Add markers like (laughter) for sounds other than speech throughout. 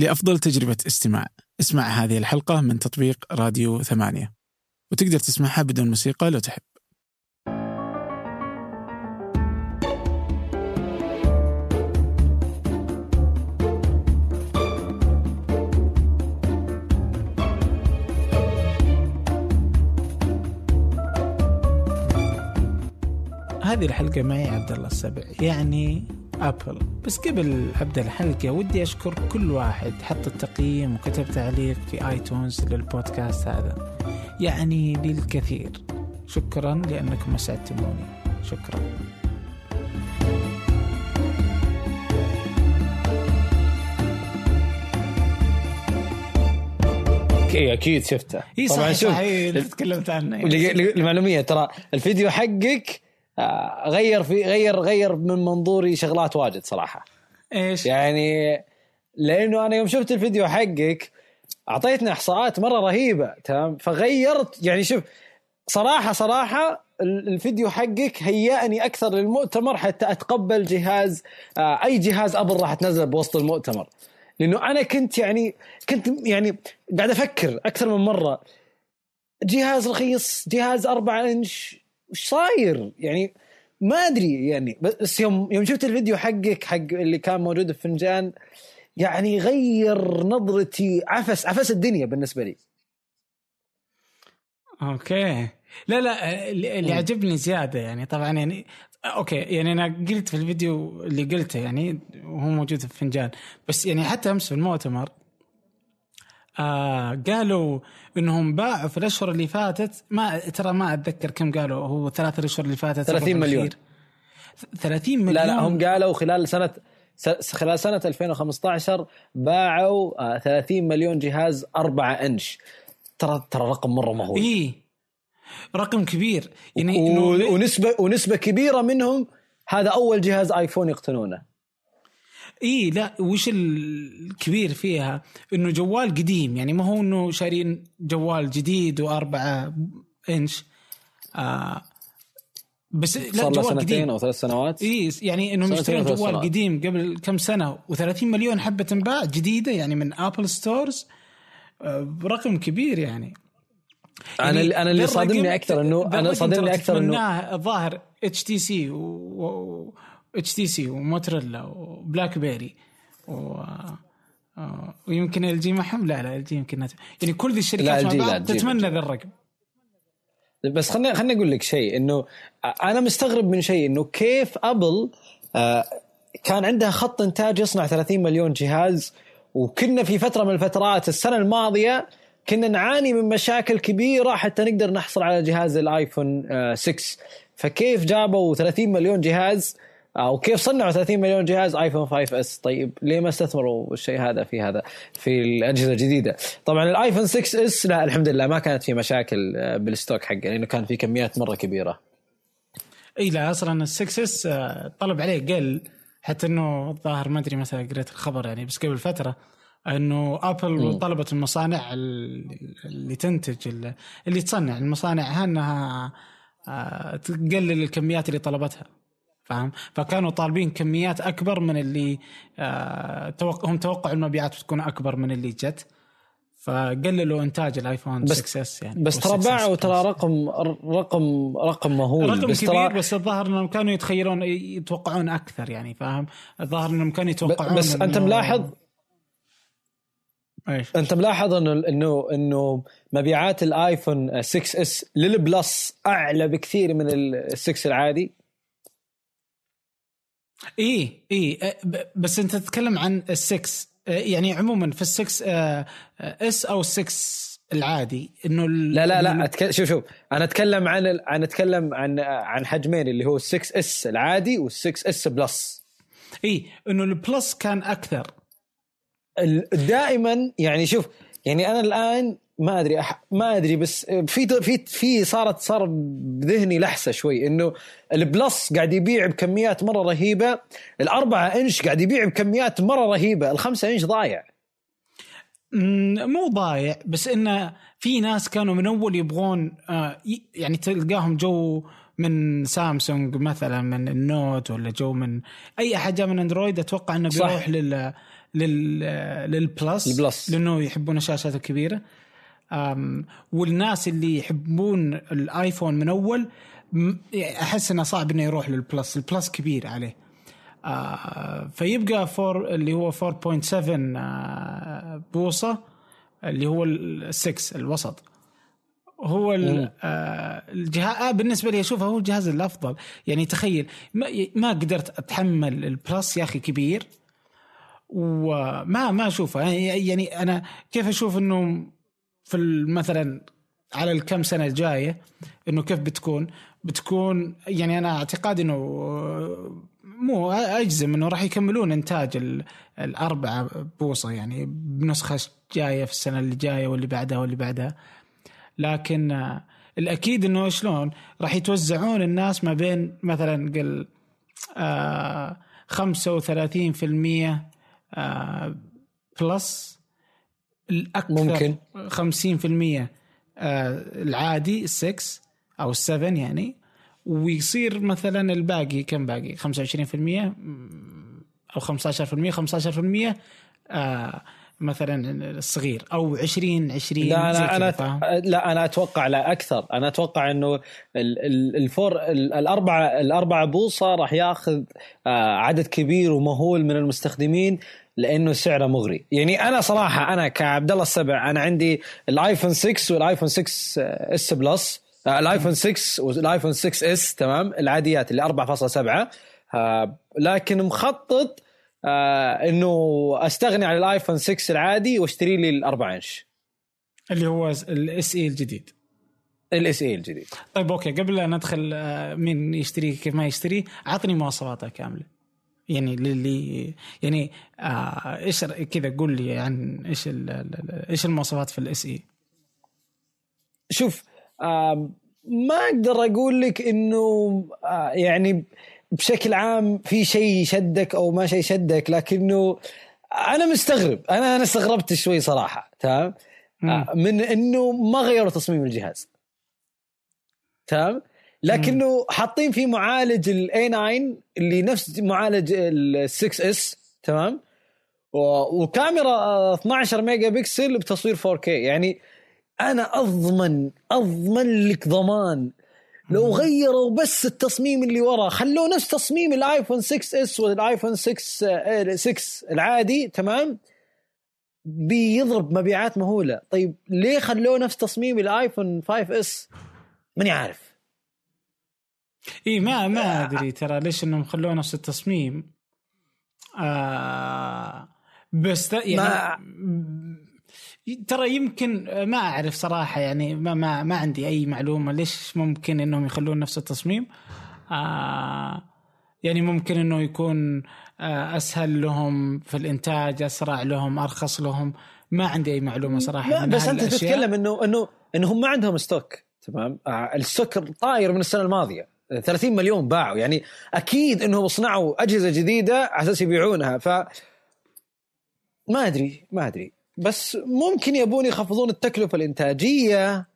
لأفضل تجربة استماع. اسمع هذه الحلقة من تطبيق راديو ثمانية. وتقدر تسمعها بدون موسيقى لو تحب. هذه الحلقة معي عبد الله السبع. يعني أبل. بس قبل ابدا الحلقة ودي أشكر كل واحد حط التقييم وكتب تعليق في آيتونز للبودكاست هذا. يعني للكثير. شكرا لأنكم أسعدتموني. شكرا. اي أكيد شفته. إي صح صحيح تكلمت عنه. المعلوميه ترى الفيديو حقك غير في غير غير من منظوري شغلات واجد صراحة. إيش؟ يعني لأنه أنا يوم شفت الفيديو حقك اعطيتنا إحصاءات مرة رهيبة تمام؟ فغيرت يعني شوف صراحة صراحة الفيديو حقك هيأني أكثر للمؤتمر حتى أتقبل جهاز آه، أي جهاز أبل راح تنزل بوسط المؤتمر. لأنه أنا كنت يعني كنت يعني قاعد أفكر أكثر من مرة. جهاز رخيص جهاز 4 إنش وش صاير؟ يعني ما أدري يعني بس يوم يوم شفت الفيديو حقك حق اللي كان موجود في فنجان يعني غير نظرتي عفس عفس الدنيا بالنسبة لي. okay. لا لا اللي عجبني زيادة يعني طبعا يعني okay يعني أنا قلت في الفيديو اللي قلته يعني وهو موجود في الفنجان بس يعني حتى أمس في المؤتمر آه قالوا إنهم باعوا في الأشهر اللي فاتت ما ترى ما أتذكر كم قالوا هو ثلاث الأشهر اللي فاتت 30 مليون. 30 مليون لا لا هم قالوا خلال سنة خلال سنة 2015 باعوا 30 آه، مليون جهاز 4 إنش. ترى ترى رقم مرة مهول. اي رقم كبير. يعني و... ونسبة ونسبة كبيرة منهم هذا أول جهاز iPhone يقتنونه. إي لا وش الكبير فيها؟ إنه جوال قديم يعني ما هو إنه شارين جوال جديد وأربعة إنش. آه بس لا جوال قديم. أو ثلاث سنوات؟ إي يعني انهم يشترون جوال. قديم قبل كم سنة. و30 مليون حبة تنباع جديدة يعني من Apple stores آه رقم كبير يعني. أنا يعني أنا اللي صادمني أكثر انه أنا صادمني أكثر انه الظاهر HTC HTC و Motorola و BlackBerry و آه، ويمكن LG معهم؟ لا لا LG يمكن يعني كل ذي الشركات مع بعض تتمنى ذا الرقم. بس خليني خليني أقول لك شيء إنه أنا مستغرب من شيء إنه كيف Apple آه، كان عندها خط إنتاج يصنع 30 مليون جهاز وكنا في فترة من الفترات السنة الماضية كنا نعاني من مشاكل كبيرة حتى نقدر نحصل على جهاز ال iPhone 6 آه، فكيف جابوا 30 مليون جهاز آه، وكيف صنعوا 30 مليون جهاز iPhone 5 S طيب ليه ما استثمروا الشيء هذا في هذا في الأجهزة الجديدة؟ طبعا ال iPhone 6 S لا الحمد لله ما كانت في مشاكل آه، بال stock حقه لأنه كان في كميات مرة كبيرة. إي لا أصلا ال 6 S آه، طلب عليه قل حتى إنه الظاهر ما أدري متى قريت الخبر يعني بس قبل فترة إنه Apple. طلبت المصانع اللي تنتج اللي تصنع المصانع انها تقلل الكميات اللي طلبتها. فاهم؟ فكانوا طالبين كميات أكبر من اللي آه توق... هم توقعوا المبيعات بتكون أكبر من اللي جت. فقللوا إنتاج الآيفون 6 اس يعني بس ترى باعوا ترى رقم رقم رقم مهول رقم بس كبير بس الظاهر إنهم كانوا يتخيلون يتوقعون أكثر يعني فاهم؟ الظاهر إنهم كانوا يتوقعون بس أنت ملاحظ؟ إيش؟ أنت ملاحظ إنه إنه إنه مبيعات ال iPhone 6 S لل Plus أعلى بكثير من ال 6 العادي؟ اي اي بس أنت تتكلم عن السكس. يعني عموما في السكس إس أو السكس العادي. إنه لا لا لا أتكلم شوف شوف. أنا أتكلم عن أنا أتكلم عن عن حجمين اللي هو ال6 S العادي وال6 S Plus. اي إنه ال Plus كان أكثر. دائما يعني شوف يعني أنا الآن ما أدري أح... ما أدري بس في في في صارت صار بذهني لحسة شوي إنه ال Plus قاعد يبيع بكميات مرة رهيبة الأربعة إنش قاعد يبيع بكميات مرة رهيبة الخمسة إنش ضايع. مو ضايع بس انه في ناس كانوا من أول يبغون آه، يعني تلقاهم جو من سامسونج مثلا من النوت ولا جو من أي أحد جاء من أندرويد أتوقع إنه بيروح لل لل لل Plus ال Plus. لأنه يحبون الشاشات الكبيرة. والناس اللي يحبون ال iPhone من أول أحس إنه صعب إنه يروح لل Plus. ال Plus كبير عليه. آه فيبقى four اللي هو 4.7 آه بوصة اللي هو ال6 الوسط. هو ال- آه الجهاز بالنسبة لي أشوفه هو الجهاز الأفضل. يعني تخيل ما, ما قدرت أتحمل البلس يا أخي كبير وما ما أشوفه. يعني يعني أنا كيف أشوف إنه في مثلا على الكم سنة الجاية إنه كيف بتكون؟ بتكون يعني أنا اعتقادي إنه مو أجزم إنه راح يكملون إنتاج ال- الأربعة بوصة يعني بنسخة جاية في السنة اللي جاية واللي بعدها واللي بعدها. لكن آه، الأكيد إنه شلون؟ راح يتوزعون الناس ما بين مثلا قل آه 35% آه Plus الأكثر ممكن. 50% آه العادي ال six أو ال seven يعني ويصير مثلا الباقي كم باقي 25% مم، أو 15% 15% آه مثلا الصغير أو 20 20 لا أنا أنا فاهم؟ لا أنا أتوقع لا أكثر أنا أتوقع إنه ال- ال- ال four ال- الأربعة الأربعة بوصة راح ياخذ آه، عدد كبير ومهول من المستخدمين لأنه سعره مغري. يعني أنا صراحة أنا كعبد الله السبع أنا عندي ال iPhone 6 وال iPhone 6 S Plus آه، ال iPhone 6 وال iPhone 6 S تمام؟ العاديات اللي 4.7 آه، لكن مخطط آه، إنه أستغني عن الآيفون 6 العادي وأشتري لي الأربع إنش. اللي هو ال SE الجديد. ال SE الجديد. طيب okay. قبل لا ندخل مين يشتري كيف ما يشتري عطني مواصفاتها كاملة. يعني للي يعني آه إيش كذا قول لي عن إيش إيش المواصفات في ال SE شوف آم، ما أقدر أقول لك إنه آه، يعني بشكل عام في شيء شدك أو ما شيء شدك لكنه أنا مستغرب. أنا أنا استغربت شوي صراحة تمام؟ آه، من إنه ما غيروا تصميم الجهاز تمام؟ لكنه حاطين فيه معالج ال A9 اللي نفس معالج ال 6S تمام؟ وكاميرا آه، 12 ميجا بكسل بتصوير 4K يعني أنا أضمن أضمن لك ضمان. لو غيروا بس التصميم اللي ورا خلوه نفس تصميم الايفون 6S والايفون 6 آه، 6 العادي تمام؟ بيضرب مبيعات مهولة. طيب ليه خلوه نفس تصميم الايفون 5S ماني عارف. اي ما ما أدري ترى ليش إنهم خلوه نفس التصميم. آه بس يعني ترى يمكن ما أعرف صراحة يعني ما ما ما عندي أي معلومة ليش ممكن إنهم يخلون نفس التصميم. آه يعني ممكن إنه يكون آه أسهل لهم في الإنتاج أسرع لهم أرخص لهم. ما عندي أي معلومة صراحة لا من بس أنت. تتكلم انه انه إنهم ما عندهم stock تمام؟ آه، ال stock طاير من السنة الماضية. 30 مليون باعوا. يعني أكيد إنهم صنعوا أجهزة جديدة على أساس يبيعونها. ف ما أدري ما أدري. بس ممكن يبون يخفضون التكلفة الإنتاجية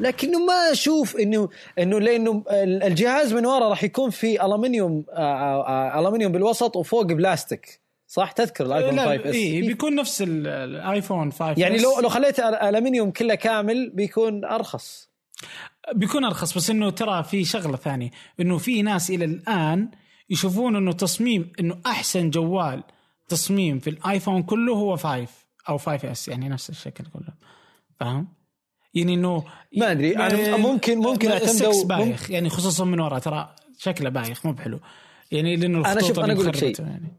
لكنه ما أشوف إنه إنه لأنه الجهاز من ورا راح يكون في ألمنيوم آه، آه، آه، ألمنيوم بالوسط وفوق بلاستيك. صح؟ تذكر الايفون لا 5 SE بيكون نفس ال- الايفون 5 يعني لو لو خليت الالمنيوم كله كامل بيكون أرخص. بيكون أرخص بس إنه ترى في شغلة ثانية إنه في ناس إلى الآن يشوفون إنه تصميم إنه أحسن جوال تصميم في الآيفون كله هو 5 أو 5 إس يعني نفس الشكل كله فاهم؟ يعني إنه ما أدري، أنا ممكن- ممكن اعتمدوا- بايخ يعني خصوصا من ورا ترى شكله بايخ مو بحلو يعني لأنه الخطوط شوف، أنا اللي أقول لك شيء. يعني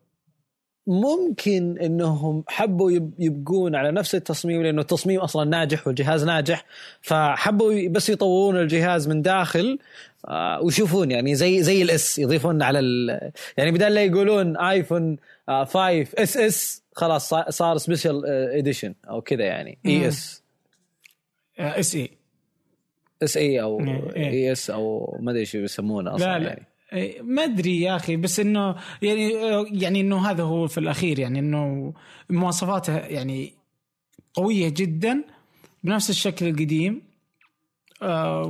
ممكن إنهم حبوا يب- يبقون على نفس التصميم لأنه التصميم أصلا ناجح والجهاز ناجح فحبوا بس يطورون الجهاز من داخل آه ويشوفون يعني زي زي ال S يضيفون على ال يعني بدل لا يقولون آيفون آه 5 SS خلاص صار- special edition أو كذا يعني ES SE. SE أو إيه، إيه. ES أو ما أدري شو يسمونه أصلا لا لا. يعني. إيه، ما أدري يا أخي بس إنه يعني يعني إنه هذا هو في الأخير يعني إنه مواصفاته يعني قوية جدا بنفس الشكل القديم آه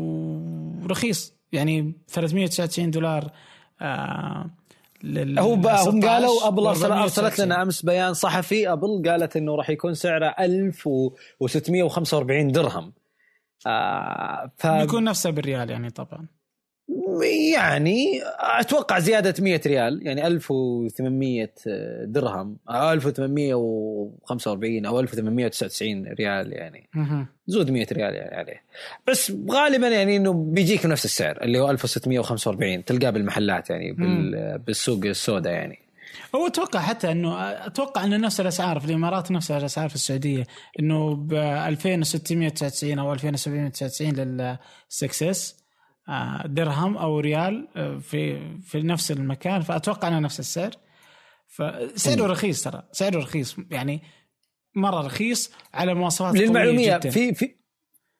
ورخيص. يعني 399 دولار آه هو هم 16 قالوا أبل أرسلت 499. لنا أمس بيان صحفي. أبل قالت إنه راح يكون سعره 1645 درهم. آه ف بيكون نفسه بالريال يعني طبعا. يعني أتوقع زيادة 100 ريال يعني 1800 درهم أو 1845 أو 1899 ريال يعني. زود 100 ريال يعني عليه. بس غالبا يعني إنه بيجيك نفس السعر اللي هو 1645 تلقاه بالمحلات يعني بال... بالسوق السوداء يعني. هو أتوقع حتى إنه أتوقع إنه نفس الأسعار في الإمارات نفس الأسعار في السعودية إنه ب 2699 أو 2799 لل 6 اس درهم أو ريال آه، في في نفس المكان فأتوقع إنه نفس السعر. فسعره رخيص ترى سعره رخيص يعني مرة رخيص على مواصفات للمعلومية جداً. في في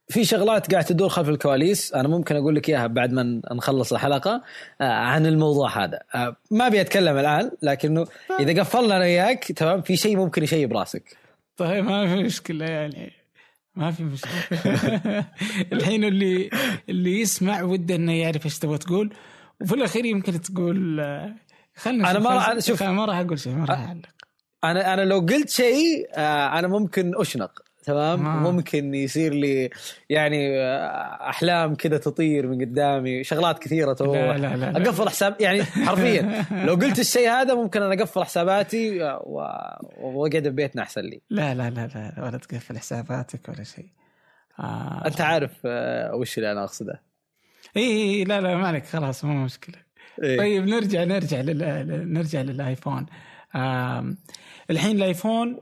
في شغلات قاعد تدور خلف الكواليس. أنا ممكن أقول لك إياها بعد ما نخلص الحلقة آه، عن الموضوع هذا. آه، ما أبي أتكلم الآن لكنه إذا قفلنا أنا وياك تمام في شيء ممكن يشيب راسك. طيب ما في مشكلة يعني. ما في مشكلة. (laughs) الحين اللي اللي يسمع وده إنه يعرف إيش تبغى تقول. وفي الأخير يمكن تقول آه، خلنا نشوف. ما- أنا شوف- ما راح أقول شيء ما راح أعلق. أنا أنا لو قلت شيء آه، أنا ممكن أشنق. تمام آه. ممكن يصير لي يعني آه، أحلام كذا تطير من قدامي شغلات كثيرة تروح لا- لا- لا- لا. أقفل حساب يعني حرفيا (laughs) لو قلت الشيء هذا ممكن أنا أقفل حساباتي آه، وأقعد ببيتنا أحسن لي لا لا لا لا ولا تقفل حساباتك ولا شيء آه. أنت عارف آه، وش اللي أنا أقصده إي إي، لا لا ما عليك خلاص مو مشكلة إيه. طيب نرجع نرجع لل... نرجع للآيفون آم، الحين الآيفون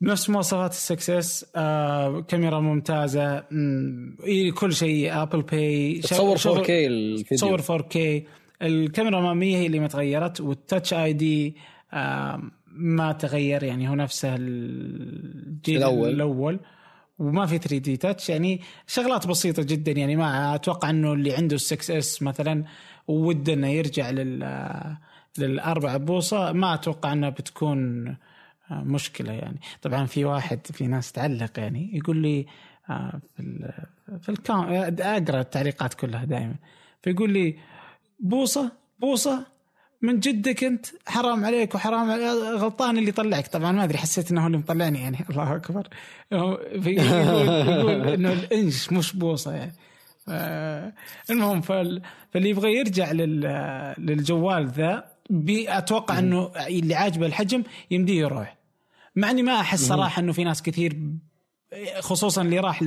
بنفس مواصفات السكس اس آه، كاميرا ممتازة مم، إي، كل شيء Apple Pay تصور 4K الفيديو. تصور 4K الكاميرا الاماميه هي اللي ما تغيرت وال Touch ID ما تغير يعني هو نفسه الجيل الأول. الأول. وما في 3 دي تاتش يعني شغلات بسيطة جدا يعني ما أتوقع إنه اللي عنده 6 اس مثلا وده انه يرجع لل للأربعة بوصة ما أتوقع أنها بتكون آه، مشكلة يعني. طبعا في واحد في ناس تعلق يعني يقول لي آه، في ال في الكام أقرأ التعليقات كلها دائما. فيقول لي بوصة بوصة من جدك أنت حرام عليك وحرام علي غلطان اللي طلعك. طبعا ما أدري حسيت إنه هو اللي مطلعني يعني (laughs) الله أكبر. يقول, يقول إنه الانش مش بوصة يعني. المهم فال- فاللي يبغى يرجع لل- للجوال ذا أتوقع إنه اللي عاجبه الحجم يمديه يروح. مع إني ما أحس صراحة إنه في ناس كثير خصوصا اللي راح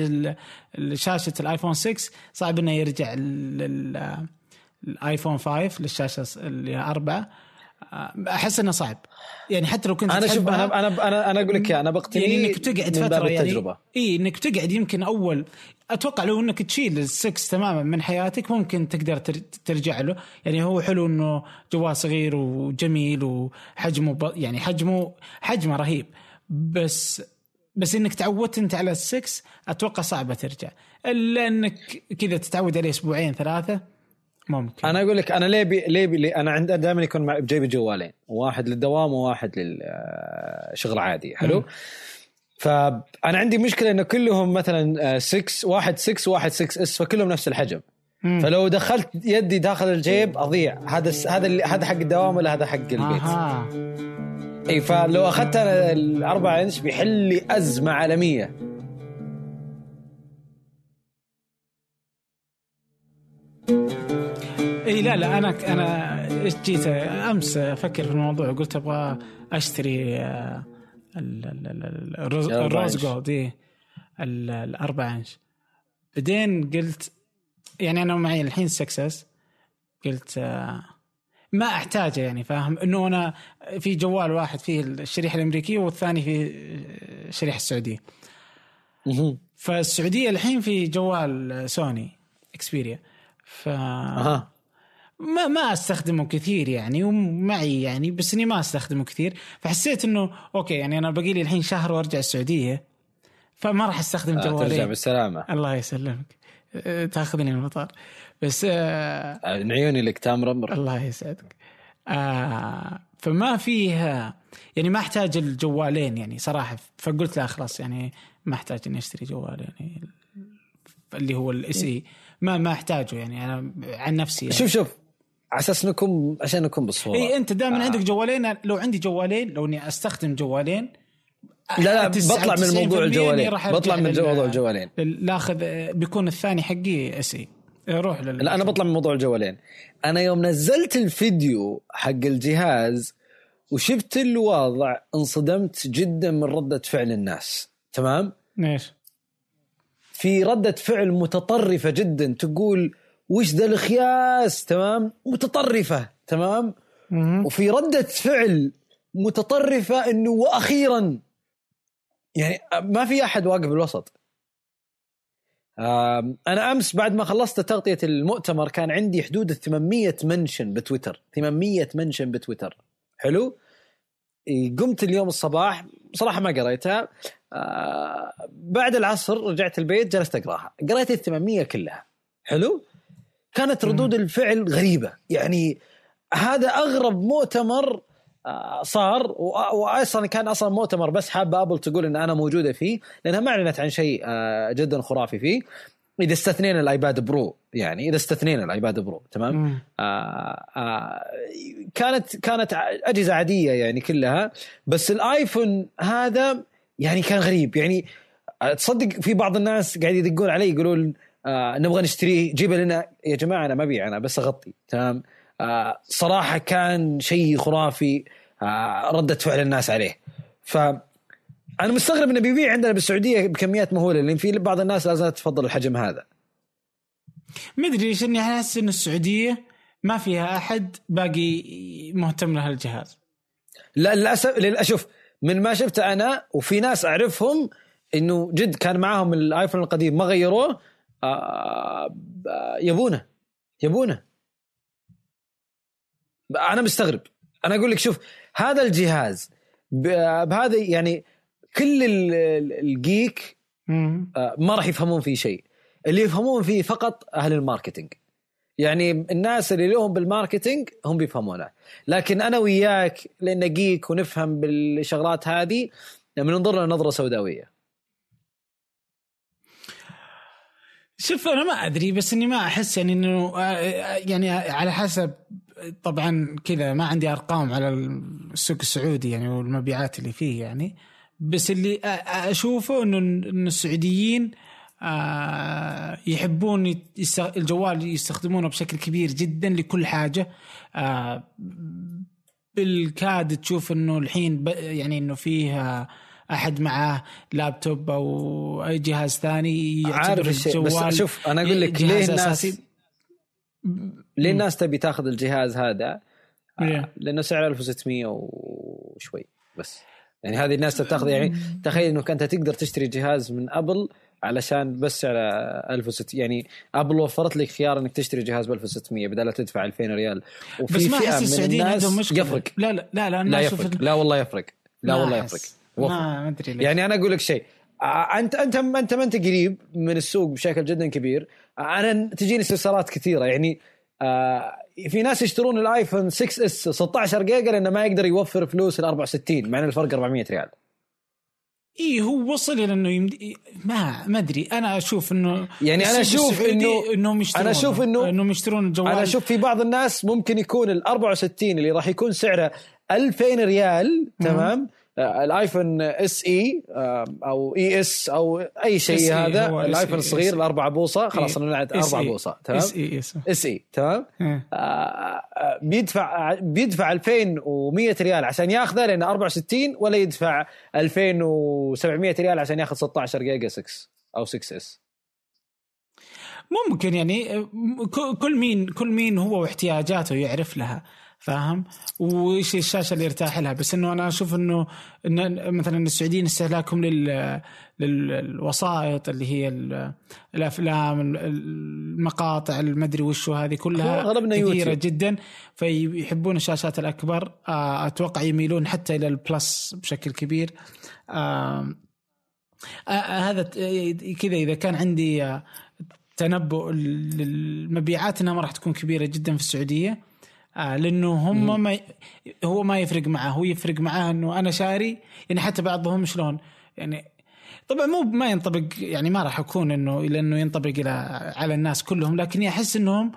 لشاشة الآيفون 6 صعب إنه يرجع لل الآيفون 5 للشاشة اللي هي أربعة آه، أحس إنه صعب. يعني حتى لو كنت أنا شوف أنا أنا أنا, أنا أقول لك أنا بقتني يعني إنك تقعد فترة يعني التجربة. اي إنك تقعد يمكن أول أتوقع لو إنك تشيل السكس تماما من حياتك ممكن تقدر تر- ترجع له. يعني هو حلو إنه جوال صغير وجميل وحجمه. يعني حجمه حجمه رهيب. بس بس إنك تعودت أنت على السكس أتوقع صعبة ترجع. إلا إنك كذا تتعود عليه أسبوعين ثلاثة ممكن. أنا أقول لك أنا ليه بي ليه بي ليه أنا عندي دائما يكون مع- بجيبي جوالين واحد للدوام وواحد للشغل عادي. حلو. فانا عندي مشكلة إنه كلهم مثلا 6 واحد 6 واحد 6S فكلهم نفس الحجم. مم. فلو دخلت يدي داخل الجيب أضيع. هذا الس- هذا اللي- هذا حق الدوام ولا هذا حق البيت؟ أها. إي فلو أخذت أنا الاربعة انش بيحل لي ازمه عالميه اي لا لا أنا أنا إيش جيت أمس أفكر في الموضوع قلت أبغى أشتري آه، ال- ال- ال- ال- ال rose. gold ال- الأربع إنش. بعدين قلت يعني أنا معي الحين سكسس قلت آه، ما أحتاجه يعني فاهم؟ إنه أنا في جوال واحد فيه الشريحة الأمريكية والثاني فيه الشريحه السعودية. مهم. فالسعودية الحين في جوال سوني إكسبيريا. ف أها. ما ما أستخدمه كثير يعني ومعي يعني بس إني ما أستخدمه كثير. فحسيت إنه أوكي يعني أنا باقي لي الحين شهر وأرجع السعودية فما راح أستخدم آه، ترجع جوالين بالسلامة. الله يسلمك. أه، تاخذني المطار. بس آه آه، من عيوني لك تامر الله يسعدك. آه فما فيه يعني ما أحتاج الجوالين يعني صراحة. فقلت لا خلاص يعني ما أحتاج إني أشتري جوال يعني اللي هو ال SE ما ما أحتاجه يعني. أنا عن نفسي يعني. شوف شوف على أساس انكم عشان نكون بالصورة. اي أنت دائما آه. عندك جوالين. لو عندي جوالين لو إني أستخدم جوالين لا لا بطلع من موضوع الجوالين. بطلع من موضوع الجوالين. لآخذ بيكون الثاني حقي SE روح لل... لا أنا بطلع من موضوع الجوالين. أنا يوم نزلت الفيديو حق الجهاز وشفت الوضع انصدمت جدا من ردة فعل الناس. تمام؟ ليش؟ في ردة فعل متطرفة جدا تقول وش ذا الخياس تمام؟ متطرفة تمام؟ وفي ردة فعل متطرفة إنه وأخيرا. يعني ما في أحد واقف بالوسط. أنا أمس بعد ما خلصت تغطية المؤتمر كان عندي حدود ال 800 mention بتويتر. 800 mention بتويتر. حلو؟ قمت اليوم الصباح صراحة ما قريتها. بعد العصر رجعت البيت جلست أقراها. قريت ال 800 كلها. حلو؟ كانت ردود الفعل غريبة. يعني هذا أغرب مؤتمر آه، صار واصلا كان أصلا مؤتمر بس حابه أبل تقول إن أنا موجودة فيه لأنها ما أعلنت عن شيء آه، جدا خرافي فيه. إذا استثنينا الآيباد Pro يعني إذا استثنينا الآيباد Pro تمام؟ آه آه كانت كانت أجهزة عادية يعني كلها بس الآيفون هذا يعني كان غريب. يعني تصدق في بعض الناس قاعد يدقون علي يقولون آه نبغى نشتريه جيبه لنا. يا جماعة أنا ما أبيع أنا بس أغطي. تمام؟ آه صراحة كان شيء خرافي آه ردة فعل الناس عليه. ف أنا مستغرب إنه بيبيع عندنا بالسعودية بكميات مهولة لأن في بعض الناس لا زالت تفضل الحجم هذا. ما أدري ليش إني أحس إن السعودية ما فيها أحد باقي مهتم لهالجهاز لا للأسف للاسف من ما شفته أنا وفي ناس أعرفهم إنه جد كان معاهم الآيفون القديم ما غيروه يبونه يبونه أنا مستغرب. أنا أقول لك شوف هذا الجهاز بهذا يعني كل الجيك آه، ما راح يفهمون فيه شيء. اللي يفهمون فيه فقط أهل ال marketing. يعني الناس اللي لهم بال marketing هم بيفهمونه. لكن أنا وياك لأن geek ونفهم بالشغلات هذه يعني بننظر لها نظرة سوداوية. شوف أنا ما أدري بس إني ما أحس يعني إنه آه، يعني على حسب طبعا كذا ما عندي أرقام على السوق السعودي يعني والمبيعات اللي فيه يعني بس اللي أشوفه إنه ان السعوديين آه، يحبون الجوال يستخدمونه بشكل كبير جدا لكل حاجة. آه، بالكاد تشوف إنه الحين يعني إنه فيه أحد معاه لابتوب أو أي جهاز ثاني عارف الجوال بس شوف أنا أقول لك ليه الناس ليه الناس تبي تاخذ الجهاز هذا؟ آه لأنه سعره 1600 وشوي بس. يعني هذه الناس تاخذ يعني تخيل إنك أنت تقدر تشتري جهاز من أبل علشان بس على 1600 يعني أبل وفرت لك خيار إنك تشتري جهاز ب 1600 بدل تدفع 2000 ريال. وفي بس ما أحس السعوديين عندهم مشكلة. يفرق. لا لا لا لا, لا يفرق. لا والله يفرق. لا والله يفرق. ما أدري ليش. يعني أنا أقول لك شيء. انت أنت أنت ما أنت قريب من السوق بشكل جدا كبير. أنا تجيني استفسارات كثيرة. يعني آه في ناس يشترون الآيفون 6 S 16 جيجا لأنه ما يقدر يوفر فلوس ال 64 مع إن الفرق 400 ريال. إي هو وصل إلى إنه يمدي ما ما أدري. أنا أشوف إنه يعني أنا أشوف انه إنهم يشترون أنا أشوف انه إنهم يشترون الجوال. أنا أشوف في بعض الناس ممكن يكون ال 64 اللي راح يكون سعره 2000 ريال تمام؟ آه، الايفون SE أو ES أو أي شيء هذا. الايفون الصغير الأربعة بوصة. خلاص أنا نعد أربع بوصة. تمام؟ SE SE تمام؟ آه، آه، بيدفع بيدفع 2100 ريال عشان ياخذه لأنه 64 ولا يدفع 2700 ريال عشان ياخذ 16 جيجا 6 أو 6 S ممكن يعني كل مين كل مين هو واحتياجاته يعرف لها. فاهم؟ وإيش الشاشة اللي يرتاح لها؟ بس إنه أنا أشوف إنه إن مثلا السعوديين استهلاكهم لل للوسائط اللي هي الأفلام المقاطع المدري وشو هذه كلها كثيره يوتيوب. جدا فيحبون الشاشات الأكبر. آه، أتوقع يميلون حتى إلى البلس بشكل كبير. آه، آه، هذا كذا إذا كان عندي تنبؤ للمبيعات انها ما راح تكون كبيرة جدا في السعودية. آه لأنه هم ما هو ما يفرق معه. هو يفرق معاه إنه أنا شاري يعني حتى بعضهم شلون؟ يعني طبعا مو ما ينطبق يعني ما راح أكون إنه لأنه ينطبق إلى على الناس كلهم لكني احس إنهم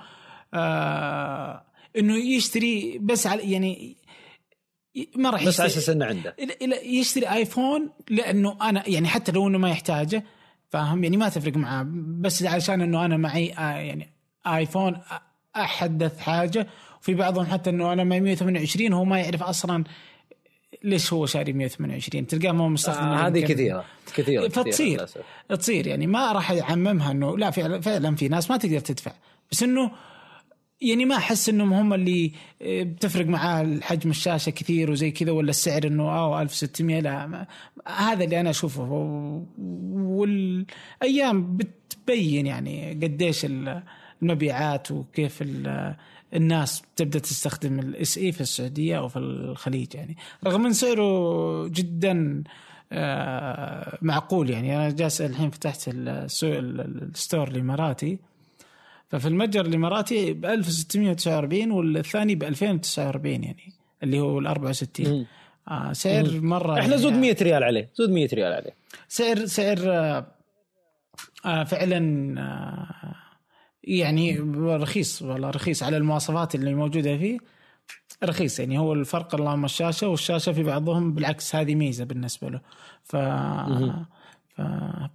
آه إنه يشتري بس على يعني ما راح بس على أساس إنه عنده. يشتري آيفون لأنه أنا يعني حتى لو إنه ما يحتاجه فاهم؟ يعني ما تفرق معاه بس علشان إنه أنا معي آه، يعني آيفون أحدث حاجة وفي بعضهم حتى إنه أنا معي 128 هو ما يعرف أصلا ليش هو شاري 128 تلقاه ما هو مستخدم آه هذه كثيرة كثيرة كثيرة فتصير للأسف. تصير يعني ما راح يعممها إنه لا فعلا فعلا في ناس ما تقدر تدفع. بس إنه يعني ما أحس إنهم هم اللي آه، بتفرق معاه حجم الشاشة كثير وزي كذا ولا السعر إنه آه 1600 لا ما هذا اللي أنا أشوفه. والأيام بتبين يعني قديش ال- المبيعات وكيف ال- الناس تبدأ تستخدم ال SE في السعودية أو في الخليج يعني. رغم إن سعره جدا آه، معقول يعني. أنا جالس الحين فتحت السوق ال store الإماراتي. ففي المتجر الإماراتي ب 1649 والثاني ب 2049 يعني اللي هو ال 64 مم. آه سعر مرة إحنا زود يعني 100 ريال عليه زود 100 ريال عليه. سعر سعر آه آه فعلا آه يعني رخيص والله رخيص على المواصفات اللي موجودة فيه. رخيص يعني هو الفرق اللهم الشاشة والشاشة في بعضهم بالعكس هذه ميزة بالنسبة له. ف... ف...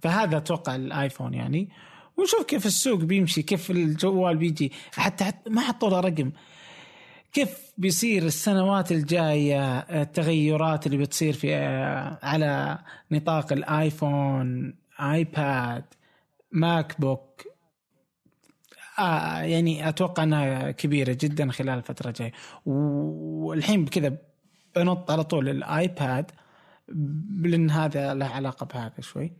فهذا أتوقع الآيفون يعني. ونشوف كيف السوق بيمشي كيف الجوال بيجي. حتى, حتى ما حطوا له رقم. كيف بيصير السنوات الجاية التغيرات اللي بتصير في على نطاق الآيفون آيباد ماك بوك آه يعني أتوقع أنها كبيرة جدا خلال الفترة الجاية. والحين بكذا بنط على طول الآيباد لأن هذا له علاقة بهذا شوي.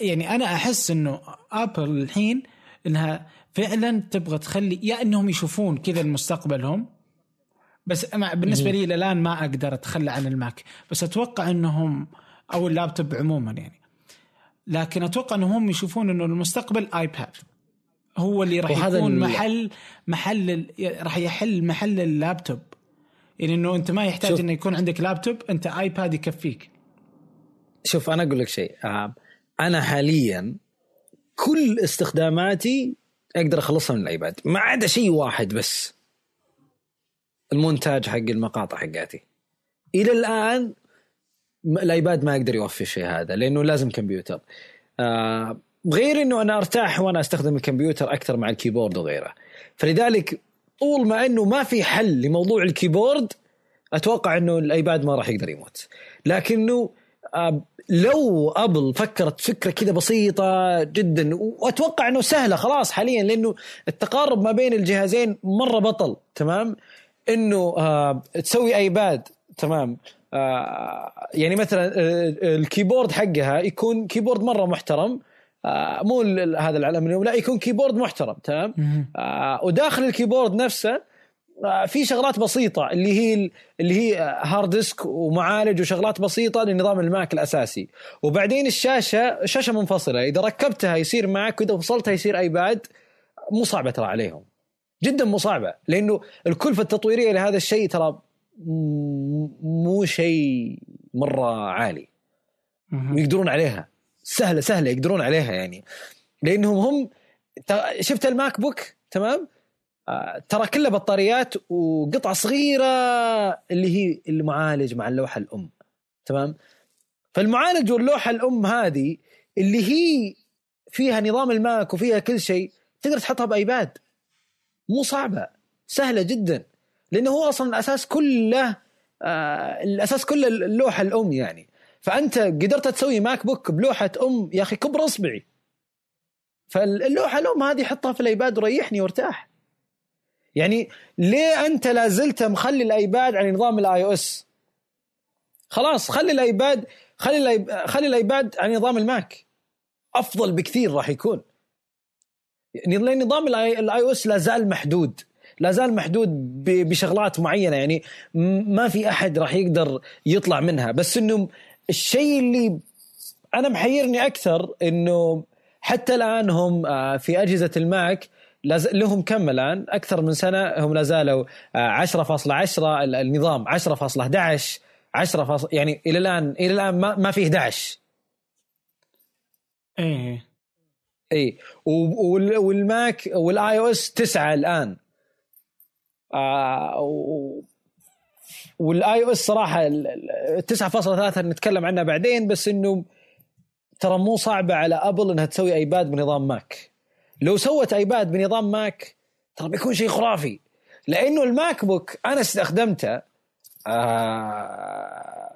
يعني أنا أحس إنه آبل الحين إنها فعلا تبغى تخلي يا إنهم يشوفون كذا المستقبلهم بس أنا بالنسبة لي الآن ما أقدر أتخلى عن الماك. بس أتوقع إنهم أو اللابتوب عموما يعني. لكن أتوقع إنهم هم يشوفون إنه المستقبل آيباد. هو اللي راح يكون محل محل راح يحل محل اللابتوب. يعني إنه أنت ما يحتاج. إنه يكون عندك لابتوب أنت ايباد يكفيك. شوف أنا أقول لك شيء. آه، أنا حاليا كل استخداماتي أقدر أخلصها من الإيباد. ما عدا شيء واحد بس. المونتاج حق المقاطع حقاتي. إلى الآن الإيباد ما يقدر يوفي الشيء هذا لأنه لازم كمبيوتر. آه غير إنه أنا أرتاح وأنا أستخدم الكمبيوتر أكثر مع ال keyboard وغيره. فلذلك طول ما إنه ما في حل لموضوع ال keyboard أتوقع إنه الآيباد ما راح يقدر يموت. لكنه آه، لو أبل فكرت فكرة كذا بسيطة جدا وأتوقع إنه سهلة خلاص حاليا لأنه التقارب ما بين الجهازين مرة بطل تمام؟ إنه آه تسوي آيباد تمام؟ آه يعني مثلا آه ال keyboard حقها يكون keyboard مرة محترم آه مو هذا الالمنيوم لا يكون keyboard محترم تمام؟ آه وداخل ال keyboard نفسه آه، في شغلات بسيطة اللي هي اللي هي آه، hard disk ومعالج وشغلات بسيطة لنظام الماك الأساسي. وبعدين الشاشة شاشة منفصلة إذا ركبتها يصير معك وإذا وصلتها يصير أيباد مو صعبة ترى عليهم. جدا مو صعبة لأنه الكلفة التطويرية لهذا الشيء ترى مو شيء مرة عالي. ويقدرون عليها. سهلة سهلة يقدرون عليها يعني. لأنهم هم شفت الماك بوك تمام؟ آه، ترى كله بطاريات وقطعه صغيرة اللي هي المعالج مع اللوحه الأم. تمام؟ فالمعالج واللوحة الأم هذه اللي هي فيها نظام الماك وفيها كل شيء تقدر تحطها بآيباد. مو صعبة سهلة جدا. لأنه هو أصلا الأساس كله آه الأساس كله اللوحه الأم يعني. فأنت قدرت تسوي ماك بوك بلوحة أم يا أخي كبر اصبعي. فاللوحة الأم هذه حطها في الإيباد وريحني وارتاح. يعني ليه أنت لا زلت مخلي الإيباد على نظام ال iOS؟ خلاص خلي الإيباد خلي الأيب... خلي الإيباد على نظام الماك أفضل بكثير راح يكون. نظام ال iOS لا زال محدود. لا زال محدود بشغلات معينة. يعني ما في أحد راح يقدر يطلع منها. بس إنه الشيء اللي أنا محيرني أكثر إنه حتى الآن هم آه، في أجهزة ال Mac لاز- لهم كم الآن؟ أكثر من سنة هم لا زالوا آه، 10.10 ال- النظام 10.11 10 فاصل يعني إلى الآن إلى الآن ما, ما في 11 إيه. اي وال Mac وال iOS 9 الآن. آه و- وال iOS صراحة ال- ال- 9.3 نتكلم عنها بعدين بس إنه ترى مو صعبة على Apple إنها تسوي iPad بنظام Mac لو سوت iPad بنظام Mac ترى بيكون شيء خرافي. لأنه ال MacBook أنا استخدمته آه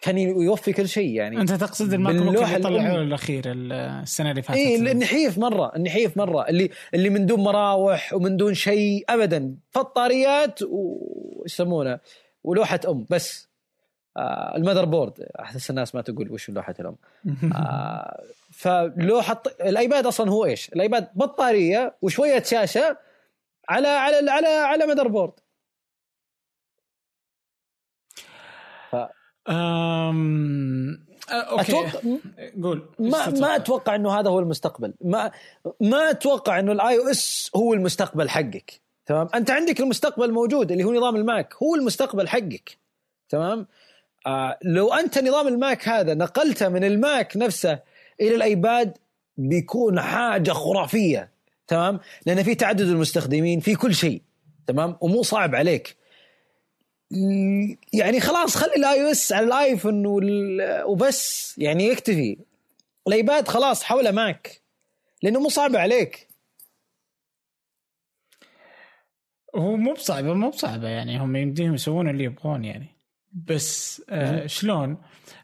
كان يوفي كل شيء يعني. أنت تقصد ال MacBook اللي طلعوه. الأخير السنة اللي فاتت؟ اي النحيف مرة النحيف مرة. اللي اللي من دون مراوح ومن دون شيء ابدا. بطاريات و- يسمونه؟ ولوحة أم بس. آه ال motherboard أحس الناس ما تقول وش لوحة الأم. (laughs) آه فلوحة ال iPad أصلا هو إيش؟ ال iPad بطارية وشوية شاشة على على على على motherboard أم... أه، أوكي. أتوقع قول. ما ما أتوقع إنه هذا هو المستقبل. ما ما أتوقع إنه ال iOS هو المستقبل حقك. تمام؟ أنت عندك المستقبل موجود اللي هو نظام ال Mac هو المستقبل حقك. تمام؟ آه لو أنت نظام ال Mac هذا نقلته من ال Mac نفسه إلى ال iPad بيكون حاجة خرافية. تمام؟ لأن في تعدد المستخدمين في كل شيء. تمام؟ ومو صعب عليك. يعني خلاص خلي ال iOS على ال iPhone وبس. يعني يكتفي. ال iPad خلاص حوله Mac. لأنه مو صعب عليك. هو مو بصعبة مو بصعبة يعني هم يمديهم يسوون اللي يبغون يعني. بس آه شلون؟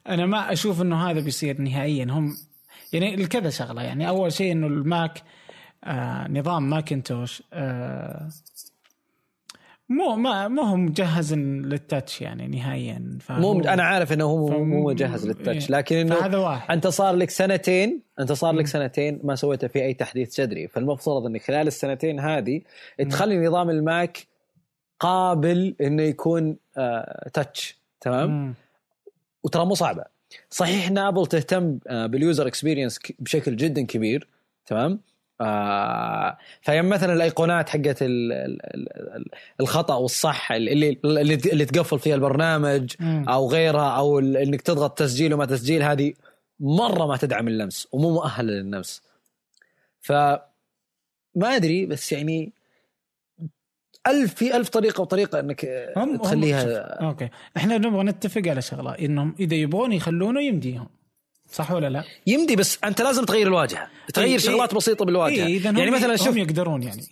أنا ما أشوف إنه هذا بيصير نهائيا. هم يعني الكذا شغلة يعني. أول شيء إنه ال Mac آه نظام Macintosh آه مو ما مو هو مجهز لل touch يعني نهائيا. مو أنا عارف إنه هو مو- مجهز لل touch إيه. لكن إنه فهذا واحد. أنت صار لك سنتين أنت صار لك سنتين ما سويته في أي تحديث جذري فالمفترض إنك خلال السنتين هذه تخلي نظام ال Mac قابل إنه يكون آه touch تمام؟ مم. وترى مو صعبة. صحيح إن Apple تهتم آه، بال user experience بشكل جدا كبير تمام؟ آه مثلا الأيقونات حقت ال- ال- ال- ال- الخطأ والصح اللي اللي, تقفل فيها البرنامج مم. أو غيرها أو إنك تضغط تسجيل وما تسجيل هذه مرة ما تدعم اللمس ومو مؤهلة لللمس ف ما أدري بس يعني ألف في ألف طريقة وطريقة إنك آه، هم هم تخليها شوف، أوكي. إحنا نبغى نتفق على شغلة إنهم إذا يبغون يخلونه يمديهم. صح ولا لا؟ يمدي بس أنت لازم تغير الواجهة. تغير إيه، شغلات بسيطة بالواجهة. إيه يعني مثلا شوف هم يقدرون يعني.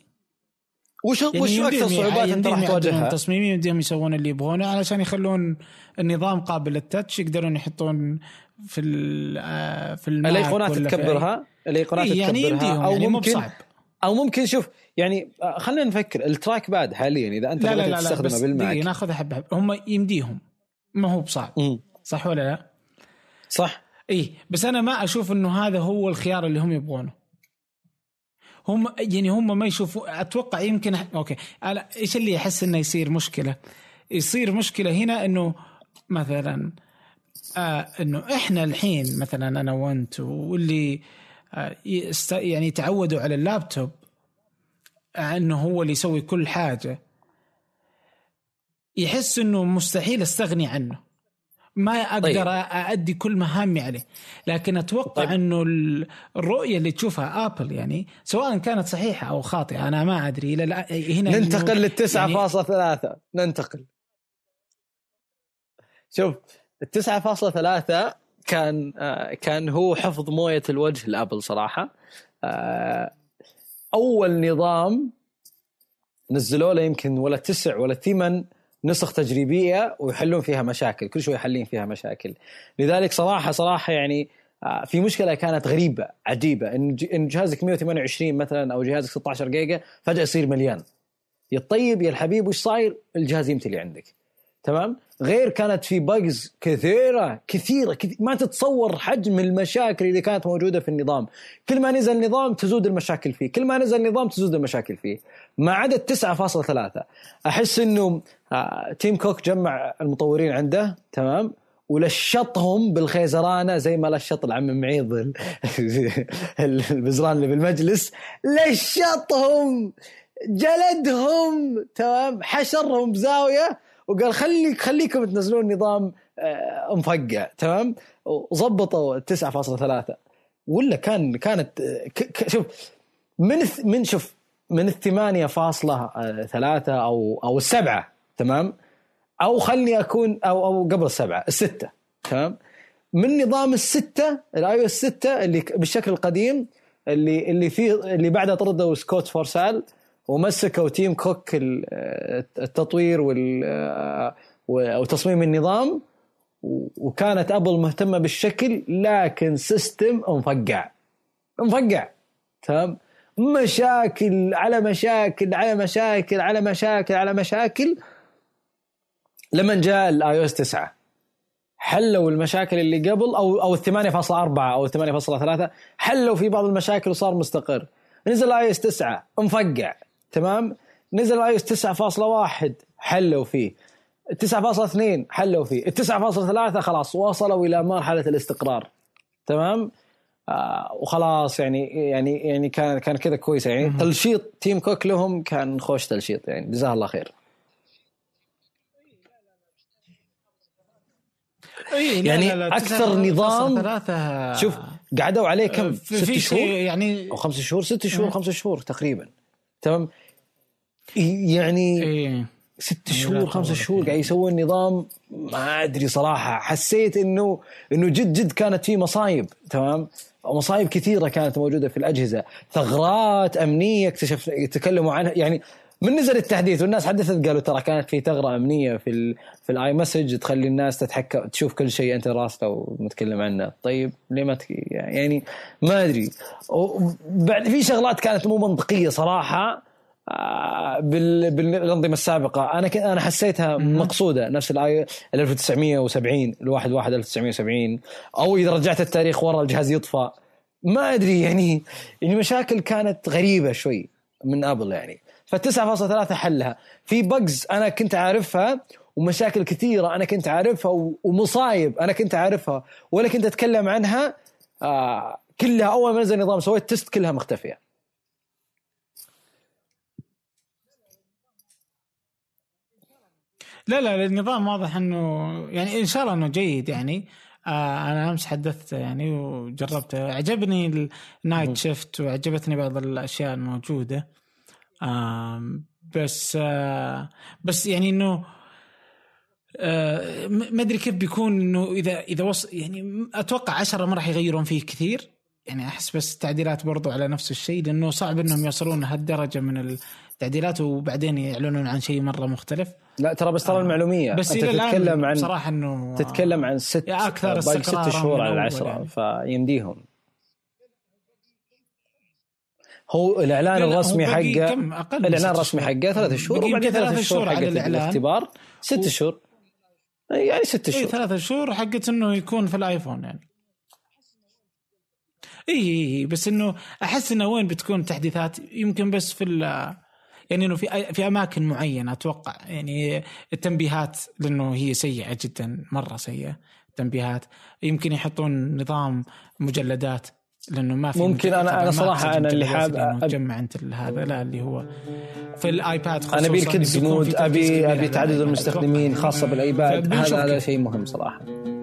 وش يعني وش أكثر صعوبات أنت يمديهم راح تواجهها؟ التصميم يمديهم يسوون اللي يبغونه علشان يخلون النظام قابل للتاتش يقدرون يحطون في ال- آه، في الأيقونات تكبرها؟ الأيقونات إيه يعني تكبرها؟ يمديهم أو يعني ممكن بصعب. أو ممكن شوف يعني آه، خلينا نفكر. ال trackpad حاليا إذا أنت لا لا لا, تستخدمه بال Mac. ناخذها حبه حبه هم يمديهم ما هو بصعب. صح ولا لا؟ صح. اي بس أنا ما أشوف إنه هذا هو الخيار اللي هم يبغونه. هم يعني هم ما يشوفوا أتوقع يمكن أوكي. أنا إيش اللي احس إنه يصير مشكلة؟ يصير مشكلة هنا إنه مثلا آه إنه إحنا الحين مثلا أنا وأنت واللي آه يعني تعودوا على اللابتوب آه إنه هو اللي يسوي كل حاجة يحس إنه مستحيل أستغني عنه. ما أقدر طيب. أأدي كل مهامي عليه. لكن أتوقع طيب. إنه ال- الرؤية اللي تشوفها آبل يعني سواء كانت صحيحة أو خاطئة أنا ما أدري. إلى هنا ننتقل للتسعة يعني- فاصلة ثلاثة. ننتقل. شوف فاصلة ثلاثة كان آه كان هو حفظ موية الوجه لأبل صراحة. آه أول نظام نزلوا له يمكن ولا تسع ولا ثمان نسخ تجريبية ويحلون فيها مشاكل كل شوي يحلين فيها مشاكل. لذلك صراحة صراحة يعني آه، في مشكلة كانت إن ج- إن جهازك 128 مثلا أو جهازك 16 جيجا فجأة يصير مليان. يا الطيب يا الحبيب وش صاير؟ الجهاز يمتلي عندك. تمام؟ غير كانت في bugs كثيرة كثيرة كثير ما تتصور حجم المشاكل اللي كانت موجودة في النظام. كل ما نزل نظام تزود المشاكل فيه. كل ما نزل نظام تزود المشاكل فيه. ما عدا 9.3 أحس إنه آه تيم كوك جمع المطورين عنده تمام؟ ولشطهم بالخيزرانة زي ما لشط العم معيض ال- البزران اللي بالمجلس. لشطهم جلدهم تمام؟ حشرهم بزاوية. وقال خليك خليكم تنزلون نظام آه، مفقع تمام؟ وظبطوا 9.3 ولا كان كانت شوف من من شوف من الثمانية فاصلة آه، ثلاثة أو أو السبعة تمام؟ أو خلني أكون أو أو قبل السبعة الستة تمام؟ من نظام الستة ال iOS 6 اللي بالشكل القديم اللي اللي فيه اللي بعدها طردوا Scott Forstall ومسكوا Tim Cook التطوير وال وتصميم النظام وكانت Apple مهتمة بالشكل لكن system مفقع مفقع تمام؟ مشاكل على مشاكل على مشاكل على مشاكل على مشاكل. لما جاء ال iOS 9 حلوا المشاكل اللي قبل أو أو ال 8.4 أو ال 8.3 حلوا في بعض المشاكل وصار مستقر. نزل iOS 9 مفقع تمام؟ نزل iOS 9.1 حلوا فيه. 9.2 حلوا فيه. ال 9.3 خلاص وصلوا إلى مرحلة الاستقرار. تمام؟ آه وخلاص يعني يعني يعني كان كان كذا كويس. يعني تلشيط Tim Cook لهم كان خوش تلشيط يعني جزاه الله خير. يعني لا لا أكثر نظام ثلاثة شوف قعدوا عليه كم؟ ست شهور؟ يعني أو خمس شهور؟ ست شهور خمس شهور تقريبا. تمام؟ يعني إيه. ست شهور خمس شهور قاعد يسوون نظام ما أدري صراحة. حسيت انه إنه جد جد كانت في مصايب تمام؟ مصايب كثيرة كانت موجودة في الأجهزة. ثغرات أمنية اكتشف يتكلموا عنها. يعني من نزل التحديث والناس حدثت قالوا ترى كانت في ثغرة أمنية في ال في ال iMessage تخلي الناس تتحكم تشوف كل شيء أنت راسله ومتكلم عنه. طيب ليه ما يعني ما أدري. بعد في شغلات كانت مو منطقية صراحة. بالأنظمة السابقة. أنا أنا حسيتها مقصودة نفس الآي 1970 الواحد واحد 1970 أو إذا رجعت التاريخ ورا الجهاز يطفى. ما أدري يعني يعني مشاكل كانت غريبة شوي من Apple يعني. ف 9.3 حلها. في bugs أنا كنت عارفها ومشاكل كثيرة أنا كنت عارفها ومصايب أنا كنت عارفها. ولا كنت أتكلم عنها آه كلها أول ما نزل النظام سويت test كلها مختفية. لا لا النظام واضح إنه يعني إن شاء الله إنه جيد يعني. آه أنا أمس حدثت يعني وجربته عجبني النايت شيفت وعجبتني بعض الأشياء الموجودة. آه بس آه بس يعني إنه آه ما أدري كيف بيكون إنه إذا إذا وص يعني أتوقع عشرة ما راح يغيرون فيه كثير. يعني أحس بس التعديلات برضو على نفس الشيء لأنه صعب إنهم يوصلون هالدرجه من التعديلات وبعدين يعلنون عن شيء مرة مختلف. لا ترى بس ترى آه. المعلومية. بس أنت تتكلم عن صراحة إنه تتكلم عن ست أكثر ست شهور على العشرة يعني. فيمديهم. هو الإعلان الرسمي حقه الإعلان الرسمي حقه ثلاث شهور وبعدين ثلاث شهور حقت الاختبار. ست شهور. يعني ست شهور. ثلاث شهور حقت إنه يكون في الآيفون يعني. إي بس إنه أحس إنه وين بتكون تحديثات؟ يمكن بس في يعني إنه في في أماكن معينة أتوقع يعني التنبيهات لأنه هي سيئة جدا مرة سيئة التنبيهات. يمكن يحطون نظام مجلدات لأنه ما في ممكن. أنا أنا صراحة أنا اللي حاب تجمع أنت هذا لا اللي هو في الآيباد أنا أبي ال kids mode ابي أبي تعدد المستخدمين خاصة بال iPad. هذا هذا شيء مهم صراحة.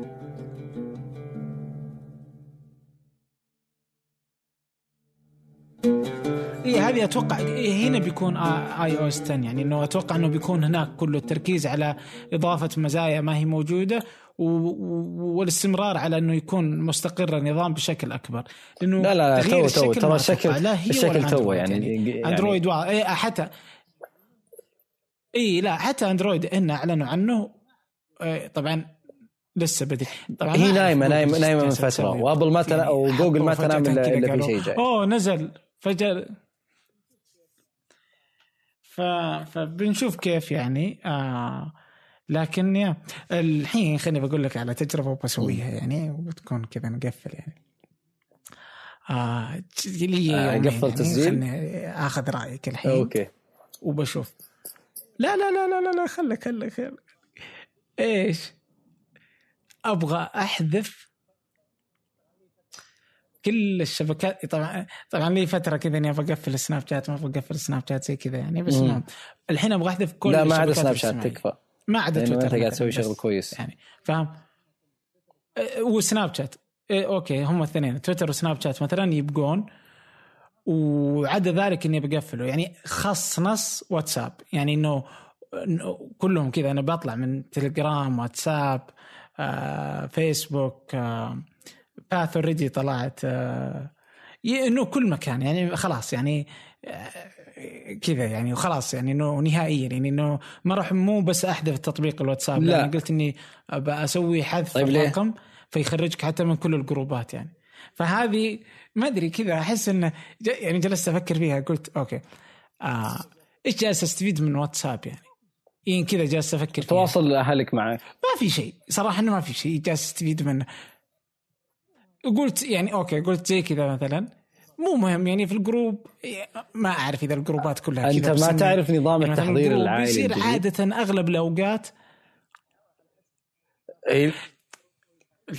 اي هذه أتوقع إيه هنا بيكون iOS 10 يعني إنه أتوقع إنه بيكون هناك كله التركيز على إضافة مزايا ما هي موجودة والاستمرار على إنه يكون مستقر النظام بشكل أكبر. لأنه لا لا تو تو ترى الشكل الشكل تو يعني, يعني Android يعني حتى اي لا حتى Android إن أعلنوا عنه إيه، طبعا لسه بدري. طبعا هي نايمة نايمة نايمة من فترة. و Apple ما تنا وجوجل ما تنام الا في شيء جاي. أوه نزل فجأة ف... فبنشوف كيف يعني. آه لكن يا الحين خليني بقول لك على تجربة بسويها يعني وبتكون كذا نقفل يعني. آه لي آه قفل يعني تسجيل آخذ رأيك الحين. أوكي. وبشوف. لا لا لا لا لا, لا خليك خليك خليك إيش؟ أبغى أحذف كل الشبكات طبعا طبعا لي فترة كذا إني أبغى أقفل Snapchat ما أبغى أقفل Snapchat زي كذا يعني بس ما الحين أبغى أحذف كل لا ما عدا Snapchat تكفى. ما عدا تويتر أنت قاعد تسوي شغل كويس. يعني فاهم؟ و Snapchat. إيه okay هم الاثنين تويتر و Snapchat مثلا يبقون وعدا ذلك إني بقفله. يعني خص نص واتساب. يعني إنه كلهم كذا. أنا بطلع من Telegram WhatsApp آه، فيسبوك آه، Path already طلعت آه، إنه كل مكان يعني خلاص يعني آه، كذا يعني وخلاص يعني إنه نهائيا يعني إنه ما راح مو بس أحذف تطبيق الواتساب لا. لا قلت إني أبى أسوي حذف طيب؟ الرقم فيخرجك حتى من كل الجروبات يعني. فهذه ما أدري كذا أحس إنه يعني جلست أفكر فيها قلت okay آه إيش جالس أستفيد من واتساب يعني؟ يعني كذا جالس أفكر فيها. تواصل أهلك معك. ما في شيء صراحة إنه ما في شيء جالس أستفيد منه. قلت يعني okay قلت زي كذا مثلا مو مهم يعني في ال group ما أعرف إذا الجروبات كلها أنت ما تعرف نظام يعني التحضير العائلي يصير؟ عادة أغلب الأوقات إيه.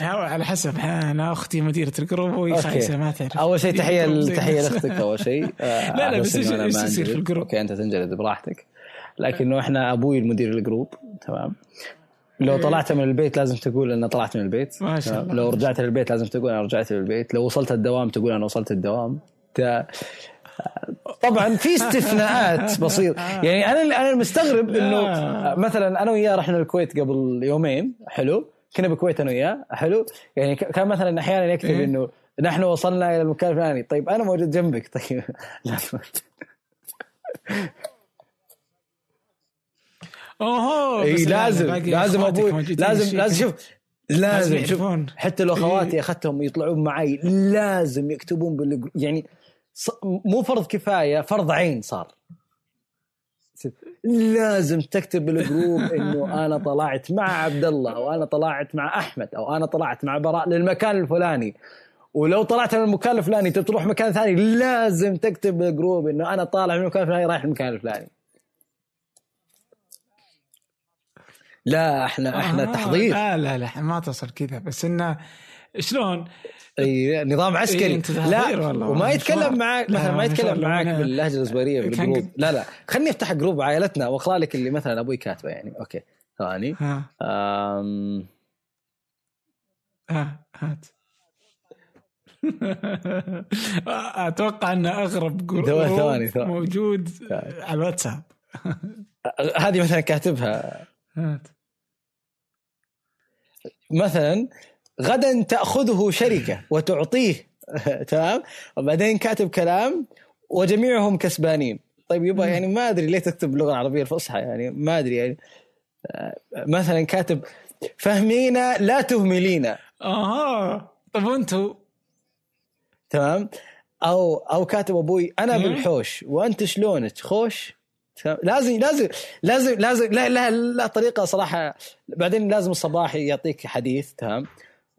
لا على حسب أنا أختي مديرة ال group وهي. خايسة ما تعرف أول شيء تحية تحية. لأختك أول شيء (laughs) آه، لا، على بس ما يصير في. ال group؟ okay أنت تنجلد براحتك لكنه إحنا أبوي المدير الجروب تمام لو طلعت من البيت لازم تقول أنا طلعت من البيت. ما شاء؟ الله. لو رجعت للبيت لازم تقول أنا رجعت للبيت. لو وصلت الدوام تقول أنا وصلت الدوام. طبعا في استثناءات (laughs) بسيطه يعني أنا أنا مستغرب إنه آه. مثلا أنا وياه رحنا الكويت قبل يومين. حلو. كنا بالكويت أنا وياه. حلو. يعني كان مثلا أحيانا يكتب إيه. إنه نحن وصلنا إلى المكان الفلاني. طيب أنا موجود جنبك. طيب. (laughs) لا اوه إي لازم لازم أبوي لازم لازم. شوف لازم شوف. حتى لو إيه. خواتي أخذتهم يطلعون معي لازم يكتبون بال group يعني مو فرض كفاية فرض عين صار لازم تكتب بال group (laughs) إنه أنا طلعت مع عبد الله أو أنا طلعت مع أحمد أو أنا طلعت مع براء للمكان الفلاني ولو طلعت من المكان الفلاني تبي تروح مكان ثاني لازم تكتب بال group إنه أنا طالع من المكان الفلاني رايح المكان الفلاني لا إحنا إحنا آه، تحضير. لا لا لا ما تصل كذا. بس انه شلون؟ إي نظام عسكري. إيه، لا والله، وما. يتكلم معك لا، مثلا ما يتكلم معك باللهجة الإسبانية بال group لا لا خليني أفتح group عائلتنا وأقرأ لك اللي مثلا أبوي كاتبه يعني. okay ثواني. ها. أم... ها هات. (laughs) أتوقع انه أغرب جروب ثواني- ثواني. موجود على الواتساب. (laughs) هذه مثلا كاتبها هات. مثلا غدا تأخذه شركة وتعطيه (laughs) تمام؟ وبعدين كاتب كلام وجميعهم كسبانين. طيب يبا يعني ما أدري ليه تكتب باللغة العربية الفصحى يعني ما أدري يعني. آه، مثلا كاتب فهمينا لا تهملينا. آها. طب وأنتم تمام؟ أو أو كاتب أبوي أنا. بالحوش وأنت شلونك خوش؟ لازم لازم لازم لازم لا لا لا طريقة صراحة. بعدين لازم الصباح يعطيك حديث تمام؟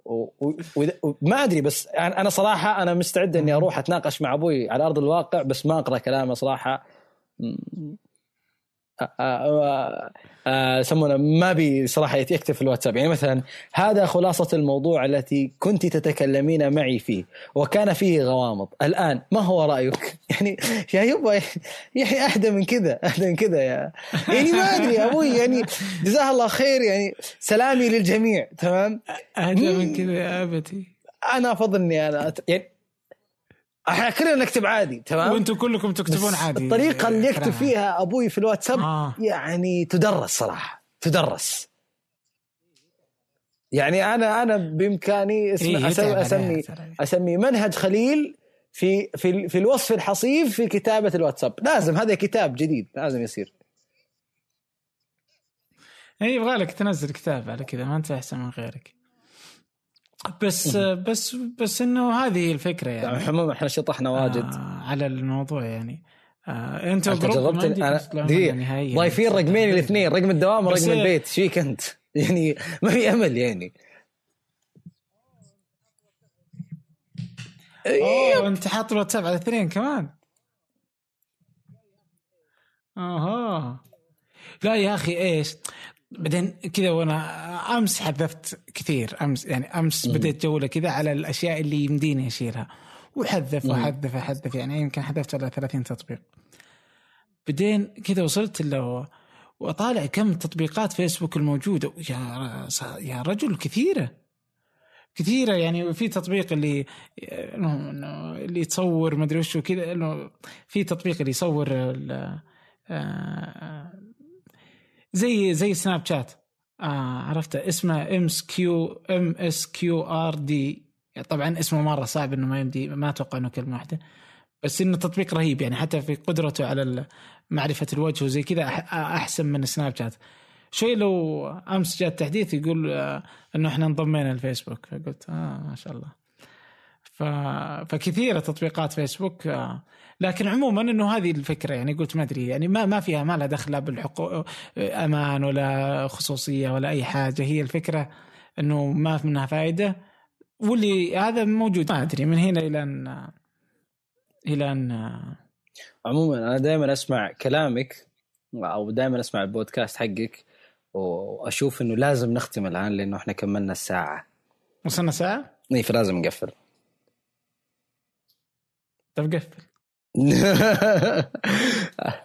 وما أدري بس أنا صراحة أنا مستعد إني أروح أتناقش مع أبوي على أرض الواقع بس ما أقرأ كلامه صراحة. يسمونه ما بي صراحة يكتب في الواتساب. يعني مثلا هذا خلاصة الموضوع التي كنت تتكلمين معي فيه وكان فيه غوامض. الآن ما هو رأيك؟ (laughs) يعني يا يبا يعني اهدى من كذا اهدى من كذا يا. يعني ما أدري يا أبوي يعني جزاه الله خير يعني سلامي للجميع تمام؟ اهدى من كذا يا أبتي. أنا أفضل إني أنا. يعني إحنا كلنا نكتب عادي تمام وأنتم كلكم تكتبون عادي الطريقة اللي يكتب. فيها أبوي في الواتساب آه. يعني تدرس صراحة تدرس يعني أنا أنا بإمكاني اسم إيه، أسمي, اسمي عليها ترى. أسمي منهج خليل في في في الوصف الحصيف في كتابة الواتساب لازم هذا كتاب جديد لازم يصير اي يبغى لك تنزل كتاب على كذا ما أنت أحسن من غيرك بس بس بس إنه هذه الفكرة يعني. يعني عموما إحنا شطحنا واجد. آه على الموضوع يعني. آه أنت جربت أنا. ضايفين رقمين الاثنين رقم الدوام ورقم البيت. إيش فيك أنت؟ (laughs) يعني ما في أمل يعني. أوه أنت حاط الواتساب على الاثنين كمان. أها. لا يا أخي إيش؟ بعدين كذا وأنا أمس حذفت كثير أمس يعني أمس بديت جولة كذا على الأشياء اللي يمديني أشيلها. وحذف واحذف احذف يعني يمكن حذفت على 30 تطبيق. بعدين كذا وصلت له وأطالع كم تطبيقات فيسبوك الموجودة. يا يا رجل كثيرة. كثيرة يعني في تطبيق اللي اللي يتصور ما أدري وش وكذا في تطبيق اللي يصور آه، زي زي Snapchat آه عرفته؟ اسمه ام اس كيو ام اس كيو ار دي طبعا اسمه مرة صعب إنه ما يمدي ما أتوقع إنه كلمة واحدة. بس إنه تطبيق رهيب يعني حتى في قدرته على معرفة الوجه وزي كذا أحسن من سناب شات شوي لو أمس جاء التحديث يقول آه، إنه إحنا انضمينا الفيسبوك فقلت آه ما شاء الله. ف... فكثيرة تطبيقات فيسبوك آه، لكن عموما إنه هذه الفكرة يعني قلت ما أدري يعني ما ما فيها ما لها دخل لا بالحقوق أمان ولا خصوصية ولا أي حاجة هي الفكرة إنه ما منها فائده واللي هذا موجود. ما أدري من هنا إلى أن إلى أن عموما أنا دائما أسمع كلامك أو دائما أسمع البودكاست حقك وأشوف إنه لازم نختم الآن لأنه إحنا كملنا الساعة. وصلنا ساعه اي فلازم نقفل. طب قفل. (laughs)